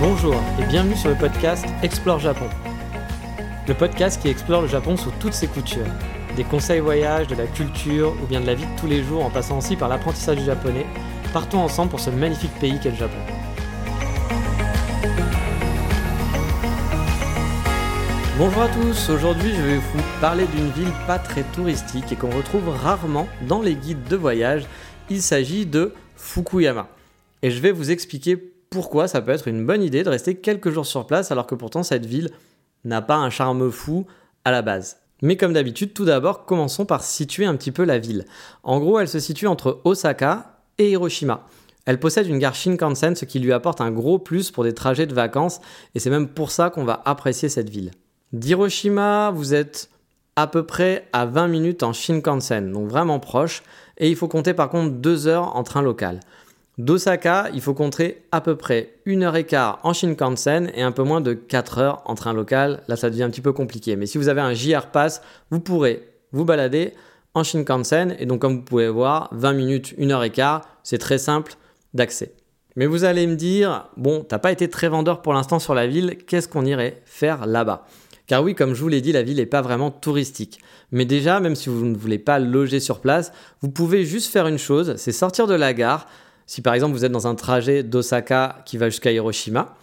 Bonjour et bienvenue sur le podcast Explore Japon. Le podcast qui explore le Japon sous toutes ses coutures. Des conseils voyage, de la culture ou bien de la vie de tous les jours en passant aussi par l'apprentissage du japonais. Partons ensemble pour ce magnifique pays qu'est le Japon. Bonjour à tous, aujourd'hui je vais vous parler d'une ville pas très touristique et qu'on retrouve rarement dans les guides de voyage. Il s'agit de Fukuyama. Et je vais vous expliquer pourquoi ça peut être une bonne idée de rester quelques jours sur place alors que pourtant cette ville n'a pas un charme fou à la base. Mais comme d'habitude, tout d'abord, commençons par situer un petit peu la ville. En gros, elle se situe entre Osaka et Hiroshima. Elle possède une gare Shinkansen, ce qui lui apporte un gros plus pour des trajets de vacances, et c'est même pour ça qu'on va apprécier cette ville. D'Hiroshima, vous êtes à peu près à 20 minutes en Shinkansen, donc vraiment proche, et il faut compter par contre 2 heures en train local. D'Osaka, il faut compter à peu près 1 heure et quart en Shinkansen et un peu moins de 4 heures en train local. Là, ça devient un petit peu compliqué. Mais si vous avez un JR Pass, vous pourrez vous balader en Shinkansen. Et donc, comme vous pouvez voir, 20 minutes, 1 heure et quart, c'est très simple d'accès. Mais vous allez me dire, bon, t'as pas été très vendeur pour l'instant sur la ville, qu'est-ce qu'on irait faire là-bas? Car oui, comme je vous l'ai dit, la ville n'est pas vraiment touristique. Mais déjà, même si vous ne voulez pas loger sur place, vous pouvez juste faire une chose, c'est sortir de la gare. Si par exemple vous êtes dans un trajet d'Osaka qui va jusqu'à Hiroshima,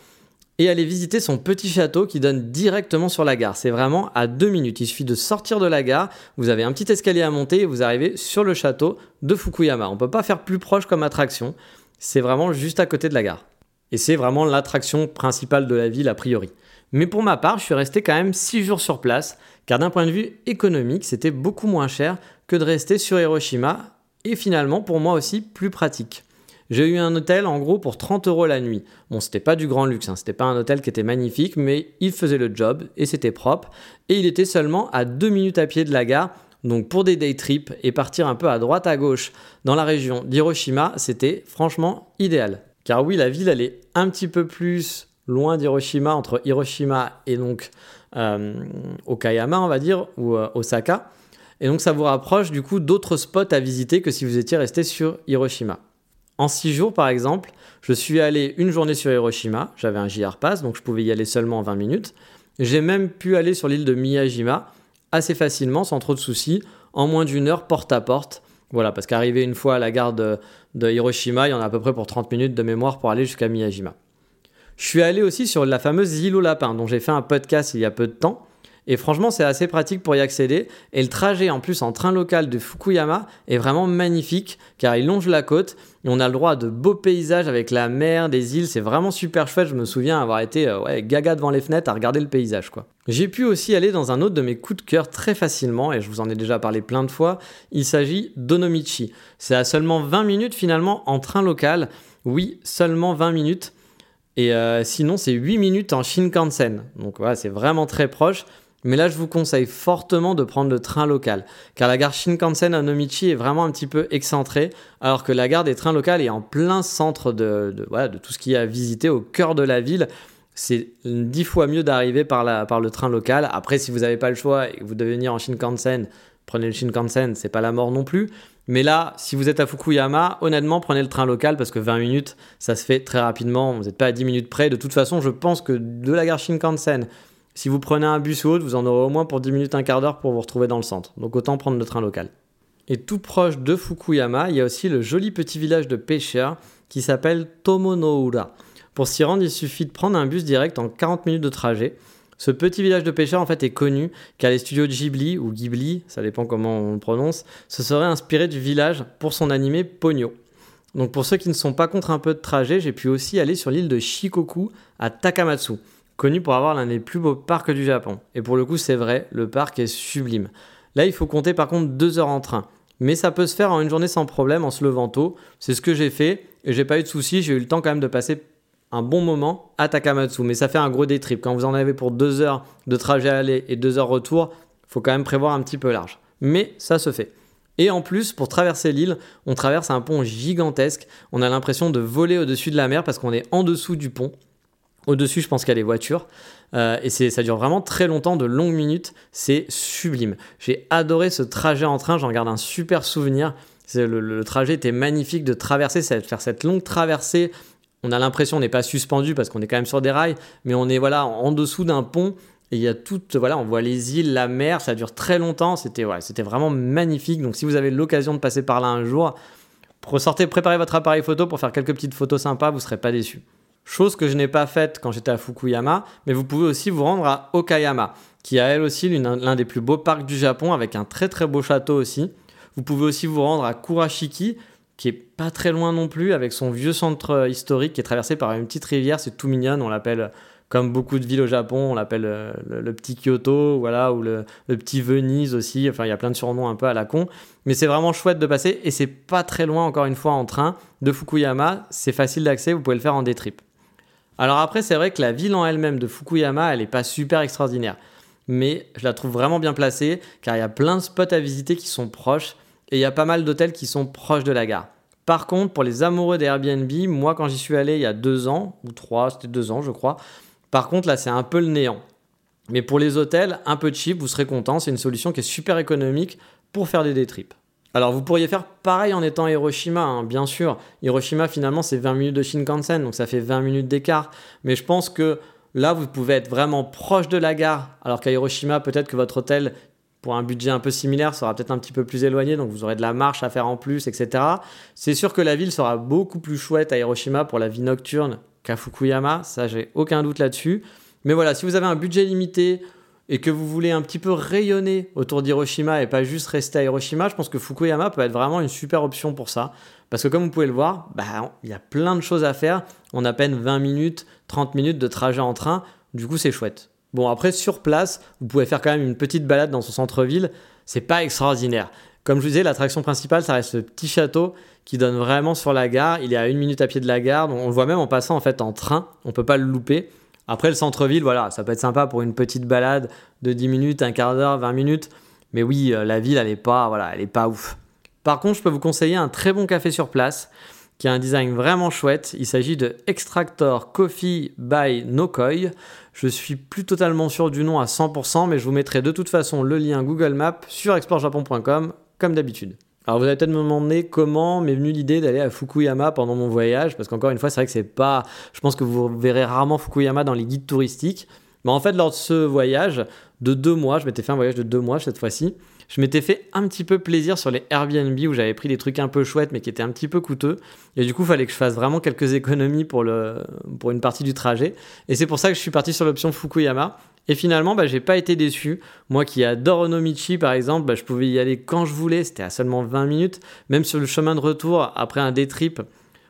et aller visiter son petit château qui donne directement sur la gare. C'est vraiment à deux minutes. Il suffit de sortir de la gare, vous avez un petit escalier à monter et vous arrivez sur le château de Fukuyama. On ne peut pas faire plus proche comme attraction. C'est vraiment juste à côté de la gare. Et c'est vraiment l'attraction principale de la ville a priori. Mais pour ma part, je suis resté quand même 6 jours sur place, car d'un point de vue économique, c'était beaucoup moins cher que de rester sur Hiroshima, et finalement pour moi aussi plus pratique. J'ai eu un hôtel en gros pour 30 euros la nuit. Bon, c'était pas du grand luxe, hein. c'était pas un hôtel qui était magnifique, mais il faisait le job et c'était propre. Et il était seulement à 2 minutes à pied de la gare, donc pour des day trips et partir un peu à droite à gauche dans la région d'Hiroshima, c'était franchement idéal. Car oui, la ville elle est un petit peu plus loin d'Hiroshima, entre Hiroshima et donc euh, Okayama, on va dire, ou euh, Osaka. Et donc ça vous rapproche du coup d'autres spots à visiter que si vous étiez resté sur Hiroshima. En six jours, par exemple, je suis allé une journée sur Hiroshima, j'avais un JR Pass, donc je pouvais y aller seulement en 20 minutes. J'ai même pu aller sur l'île de Miyajima assez facilement, sans trop de soucis, en moins d'une heure porte à porte. Voilà, parce qu'arriver une fois à la gare de, de Hiroshima, il y en a à peu près pour 30 minutes de mémoire pour aller jusqu'à Miyajima. Je suis allé aussi sur la fameuse île au lapin, dont j'ai fait un podcast il y a peu de temps. Et franchement, c'est assez pratique pour y accéder. Et le trajet en plus en train local de Fukuyama est vraiment magnifique car il longe la côte et on a le droit à de beaux paysages avec la mer, des îles. C'est vraiment super chouette. Je me souviens avoir été euh, gaga devant les fenêtres à regarder le paysage. J'ai pu aussi aller dans un autre de mes coups de cœur très facilement et je vous en ai déjà parlé plein de fois. Il s'agit d'Onomichi. C'est à seulement 20 minutes finalement en train local. Oui, seulement 20 minutes. Et euh, sinon, c'est 8 minutes en Shinkansen. Donc voilà, c'est vraiment très proche. Mais là, je vous conseille fortement de prendre le train local, car la gare Shinkansen à Nomichi est vraiment un petit peu excentrée, alors que la gare des trains locaux est en plein centre de, tout ce qu'il y a à visiter, au cœur de la ville. C'est dix fois mieux d'arriver par, par le train local. Après, si vous n'avez pas le choix et que vous devez venir en Shinkansen, prenez le Shinkansen, c'est pas la mort non plus. Mais là, si vous êtes à Fukuyama, honnêtement, prenez le train local parce que 20 minutes, ça se fait très rapidement. Vous n'êtes pas à 10 minutes près. De toute façon, je pense que de la gare Shinkansen, si vous prenez un bus ou autre, vous en aurez au moins pour 10 minutes, un quart d'heure pour vous retrouver dans le centre. Donc autant prendre le train local. Et tout proche de Fukuyama, il y a aussi le joli petit village de pêcheurs qui s'appelle Tomonoura. Pour s'y rendre, il suffit de prendre un bus direct en 40 minutes de trajet. Ce petit village de pêcheurs en fait est connu car les studios Ghibli ou Ghibli, ça dépend comment on le prononce, se seraient inspirés du village pour son animé Pogno. Donc pour ceux qui ne sont pas contre un peu de trajet, j'ai pu aussi aller sur l'île de Shikoku à Takamatsu, connu pour avoir l'un des plus beaux parcs du Japon. Et pour le coup c'est vrai, le parc est sublime. Là il faut compter par contre deux heures en train. mais ça peut se faire en une journée sans problème en se levant tôt. C'est ce que j'ai fait et j'ai pas eu de soucis. J'ai eu le temps quand même de passer un bon moment à Takamatsu, mais ça fait un gros day trip. Quand vous en avez pour deux heures de trajet aller et deux heures retour, faut quand même prévoir un petit peu large. Mais ça se fait. Et en plus, pour traverser l'île, on traverse un pont gigantesque. On a l'impression de voler au-dessus de la mer parce qu'on est en dessous du pont. Au-dessus, je pense qu'il y a les voitures. Euh, et ça dure vraiment très longtemps, de longues minutes. C'est sublime. J'ai adoré ce trajet en train. J'en garde un super souvenir. Le, trajet était magnifique de traverser, faire cette longue traversée. On a l'impression qu'on n'est pas suspendu parce qu'on est quand même sur des rails, mais on est voilà en dessous d'un pont et il y a tout, voilà, on voit les îles, la mer, ça dure très longtemps. C'était ouais, c'était vraiment magnifique. Donc si vous avez l'occasion de passer par là un jour, ressortez, préparez votre appareil photo pour faire quelques petites photos sympas, vous serez pas déçus. Chose que je n'ai pas faite quand j'étais à Fukuyama, mais vous pouvez aussi vous rendre à Okayama, qui a elle aussi l'un des plus beaux parcs du Japon, avec un très très beau château aussi. Vous pouvez aussi vous rendre à Kurashiki, qui est pas très loin non plus, avec son vieux centre historique qui est traversé par une petite rivière, c'est tout mignon, on l'appelle comme beaucoup de villes au Japon, on l'appelle euh, le, petit Kyoto, voilà, ou le, petit Venise aussi. Enfin, il y a plein de surnoms un peu à la con. Mais c'est vraiment chouette de passer et c'est pas très loin, encore une fois, en train de Fukuyama. C'est facile d'accès, vous pouvez le faire en détrip. Alors après, c'est vrai que la ville en elle-même de Fukuyama, elle n'est pas super extraordinaire. Mais je la trouve vraiment bien placée car il y a plein de spots à visiter qui sont proches et il y a pas mal d'hôtels qui sont proches de la gare. Par contre, pour les amoureux des Airbnb, moi quand j'y suis allé il y a deux ans, ou trois, c'était deux ans je crois, par contre, là, c'est un peu le néant. Mais pour les hôtels, un peu cheap, vous serez content. C'est une solution qui est super économique pour faire des day. Alors, vous pourriez faire pareil en étant à Hiroshima, hein, bien sûr. Hiroshima, finalement, c'est 20 minutes de Shinkansen, donc ça fait 20 minutes d'écart. Mais je pense que là, vous pouvez être vraiment proche de la gare, alors qu'à Hiroshima, peut-être que votre hôtel, pour un budget un peu similaire, sera peut-être un petit peu plus éloigné, donc vous aurez de la marche à faire en plus, etc. C'est sûr que la ville sera beaucoup plus chouette à Hiroshima pour la vie nocturne qu'à Fukuyama, ça j'ai aucun doute là-dessus. Mais voilà, si vous avez un budget limité et que vous voulez un petit peu rayonner autour d'Hiroshima et pas juste rester à Hiroshima, je pense que Fukuyama peut être vraiment une super option pour ça. Parce que comme vous pouvez le voir, bah, il y a plein de choses à faire. On a à peine 20 minutes, 30 minutes de trajet en train. Du coup, c'est chouette. Bon, après, sur place, vous pouvez faire quand même une petite balade dans son centre-ville. C'est pas extraordinaire. Comme je vous disais, l'attraction principale, ça reste ce petit château qui donne vraiment sur la gare. Il est à une minute à pied de la gare. On le voit même en passant en fait en train. On peut pas le louper. Après le centre-ville, voilà, ça peut être sympa pour une petite balade de 10 minutes, un quart d'heure, 20 minutes. Mais oui, euh, la ville, elle est pas, voilà, pas ouf. Par contre, je peux vous conseiller un très bon café sur place qui a un design vraiment chouette. Il s'agit de Extractor Coffee by Nokoi. Je suis plus totalement sûr du nom à 100%, mais je vous mettrai de toute façon le lien Google Maps sur explorejapon.com comme d'habitude. Alors vous allez peut-être me demander comment m'est venue l'idée d'aller à Fukuyama pendant mon voyage, parce qu'encore une fois, c'est vrai que c'est pas. Je pense que vous verrez rarement Fukuyama dans les guides touristiques. Mais en fait, lors de ce voyage de deux mois, je m'étais fait un voyage de deux mois cette fois-ci, je m'étais fait un petit peu plaisir sur les Airbnb où j'avais pris des trucs un peu chouettes mais qui étaient un petit peu coûteux. Et du coup, il fallait que je fasse vraiment quelques économies pour, le, pour une partie du trajet. Et c'est pour ça que je suis parti sur l'option Fukuyama. Et finalement, bah, j'ai pas été déçu. Moi qui adore Onomichi, par exemple, bah, je pouvais y aller quand je voulais. C'était à seulement 20 minutes. Même sur le chemin de retour, après un day trip,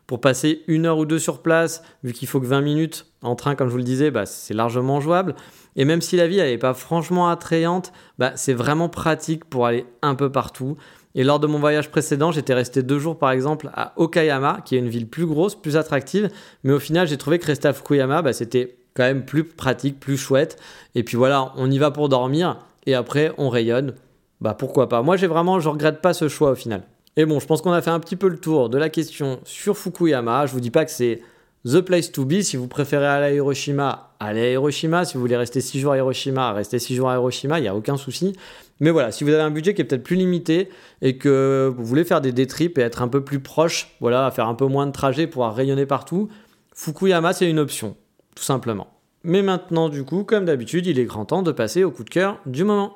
pour passer une heure ou deux sur place, vu qu'il faut que 20 minutes en train, comme je vous le disais, bah, c'est largement jouable. Et même si la vie n'est pas franchement attrayante, bah, c'est vraiment pratique pour aller un peu partout. Et lors de mon voyage précédent, j'étais resté deux jours par exemple à Okayama, qui est une ville plus grosse, plus attractive. Mais au final, j'ai trouvé que rester à Fukuyama, bah, c'était quand même plus pratique, plus chouette. Et puis voilà, on y va pour dormir et après on rayonne. Bah pourquoi pas. Moi, j'ai vraiment, je regrette pas ce choix au final. Et bon, je pense qu'on a fait un petit peu le tour de la question sur Fukuyama. Je vous dis pas que c'est the place to be. Si vous préférez aller à Hiroshima, allez à Hiroshima. Si vous voulez rester 6 jours à Hiroshima, restez 6 jours à Hiroshima, il n'y a aucun souci. Mais voilà, si vous avez un budget qui est peut-être plus limité et que vous voulez faire des day trips et être un peu plus proche, voilà, faire un peu moins de trajet, pouvoir rayonner partout, Fukuyama c'est une option, tout simplement. Mais maintenant, du coup, comme d'habitude, il est grand temps de passer au coup de cœur du moment.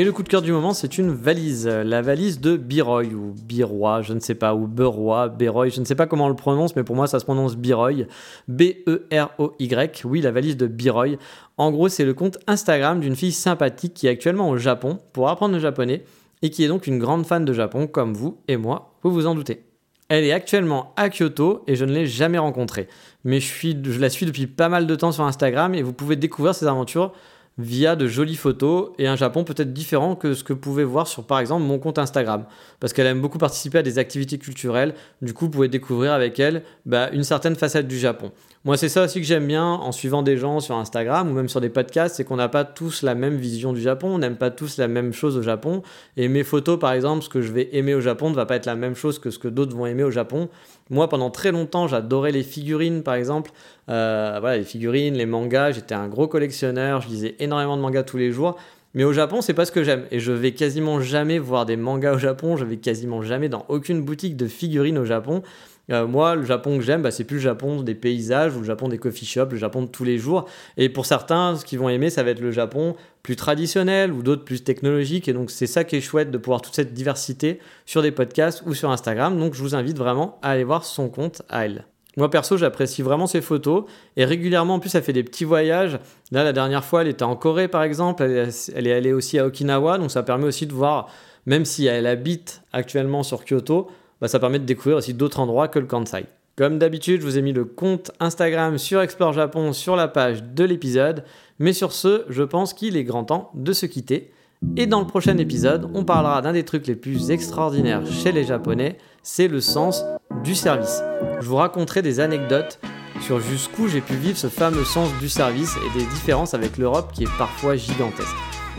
Et le coup de cœur du moment, c'est une valise. La valise de Biroy, ou Biroy, je ne sais pas, ou Beroy, Beroy, je ne sais pas comment on le prononce, mais pour moi, ça se prononce Biroy. B-E-R-O-Y. Oui, la valise de Biroy. En gros, c'est le compte Instagram d'une fille sympathique qui est actuellement au Japon pour apprendre le japonais et qui est donc une grande fan de Japon, comme vous et moi, vous vous en doutez. Elle est actuellement à Kyoto et je ne l'ai jamais rencontrée. Mais je, je la suis depuis pas mal de temps sur Instagram et vous pouvez découvrir ses aventures via de jolies photos et un Japon peut-être différent que ce que vous pouvez voir sur par exemple mon compte Instagram. Parce qu'elle aime beaucoup participer à des activités culturelles, du coup vous pouvez découvrir avec elle bah, une certaine facette du Japon. Moi c'est ça aussi que j'aime bien en suivant des gens sur Instagram ou même sur des podcasts, c'est qu'on n'a pas tous la même vision du Japon, on n'aime pas tous la même chose au Japon. Et mes photos par exemple, ce que je vais aimer au Japon ne va pas être la même chose que ce que d'autres vont aimer au Japon. Moi, pendant très longtemps, j'adorais les figurines, par exemple. Euh, voilà, les figurines, les mangas. J'étais un gros collectionneur. Je lisais énormément de mangas tous les jours. Mais au Japon, c'est pas ce que j'aime. Et je vais quasiment jamais voir des mangas au Japon. Je vais quasiment jamais dans aucune boutique de figurines au Japon. Euh, moi, le Japon que j'aime, bah, c'est plus le Japon des paysages ou le Japon des coffee shops, le Japon de tous les jours. Et pour certains, ce qu'ils vont aimer, ça va être le Japon plus traditionnel ou d'autres plus technologiques. Et donc, c'est ça qui est chouette de pouvoir toute cette diversité sur des podcasts ou sur Instagram. Donc, je vous invite vraiment à aller voir son compte à elle. Moi perso, j'apprécie vraiment ses photos et régulièrement, en plus, elle fait des petits voyages. Là, la dernière fois, elle était en Corée, par exemple. Elle est allée aussi à Okinawa, donc ça permet aussi de voir, même si elle habite actuellement sur Kyoto, bah, ça permet de découvrir aussi d'autres endroits que le Kansai. Comme d'habitude, je vous ai mis le compte Instagram sur Explore Japon sur la page de l'épisode. Mais sur ce, je pense qu'il est grand temps de se quitter. Et dans le prochain épisode, on parlera d'un des trucs les plus extraordinaires chez les Japonais, c'est le sens du service. Je vous raconterai des anecdotes sur jusqu'où j'ai pu vivre ce fameux sens du service et des différences avec l'Europe qui est parfois gigantesque.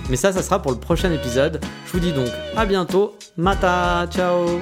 Mais ça, ça sera pour le prochain épisode. Je vous dis donc à bientôt. Mata, ciao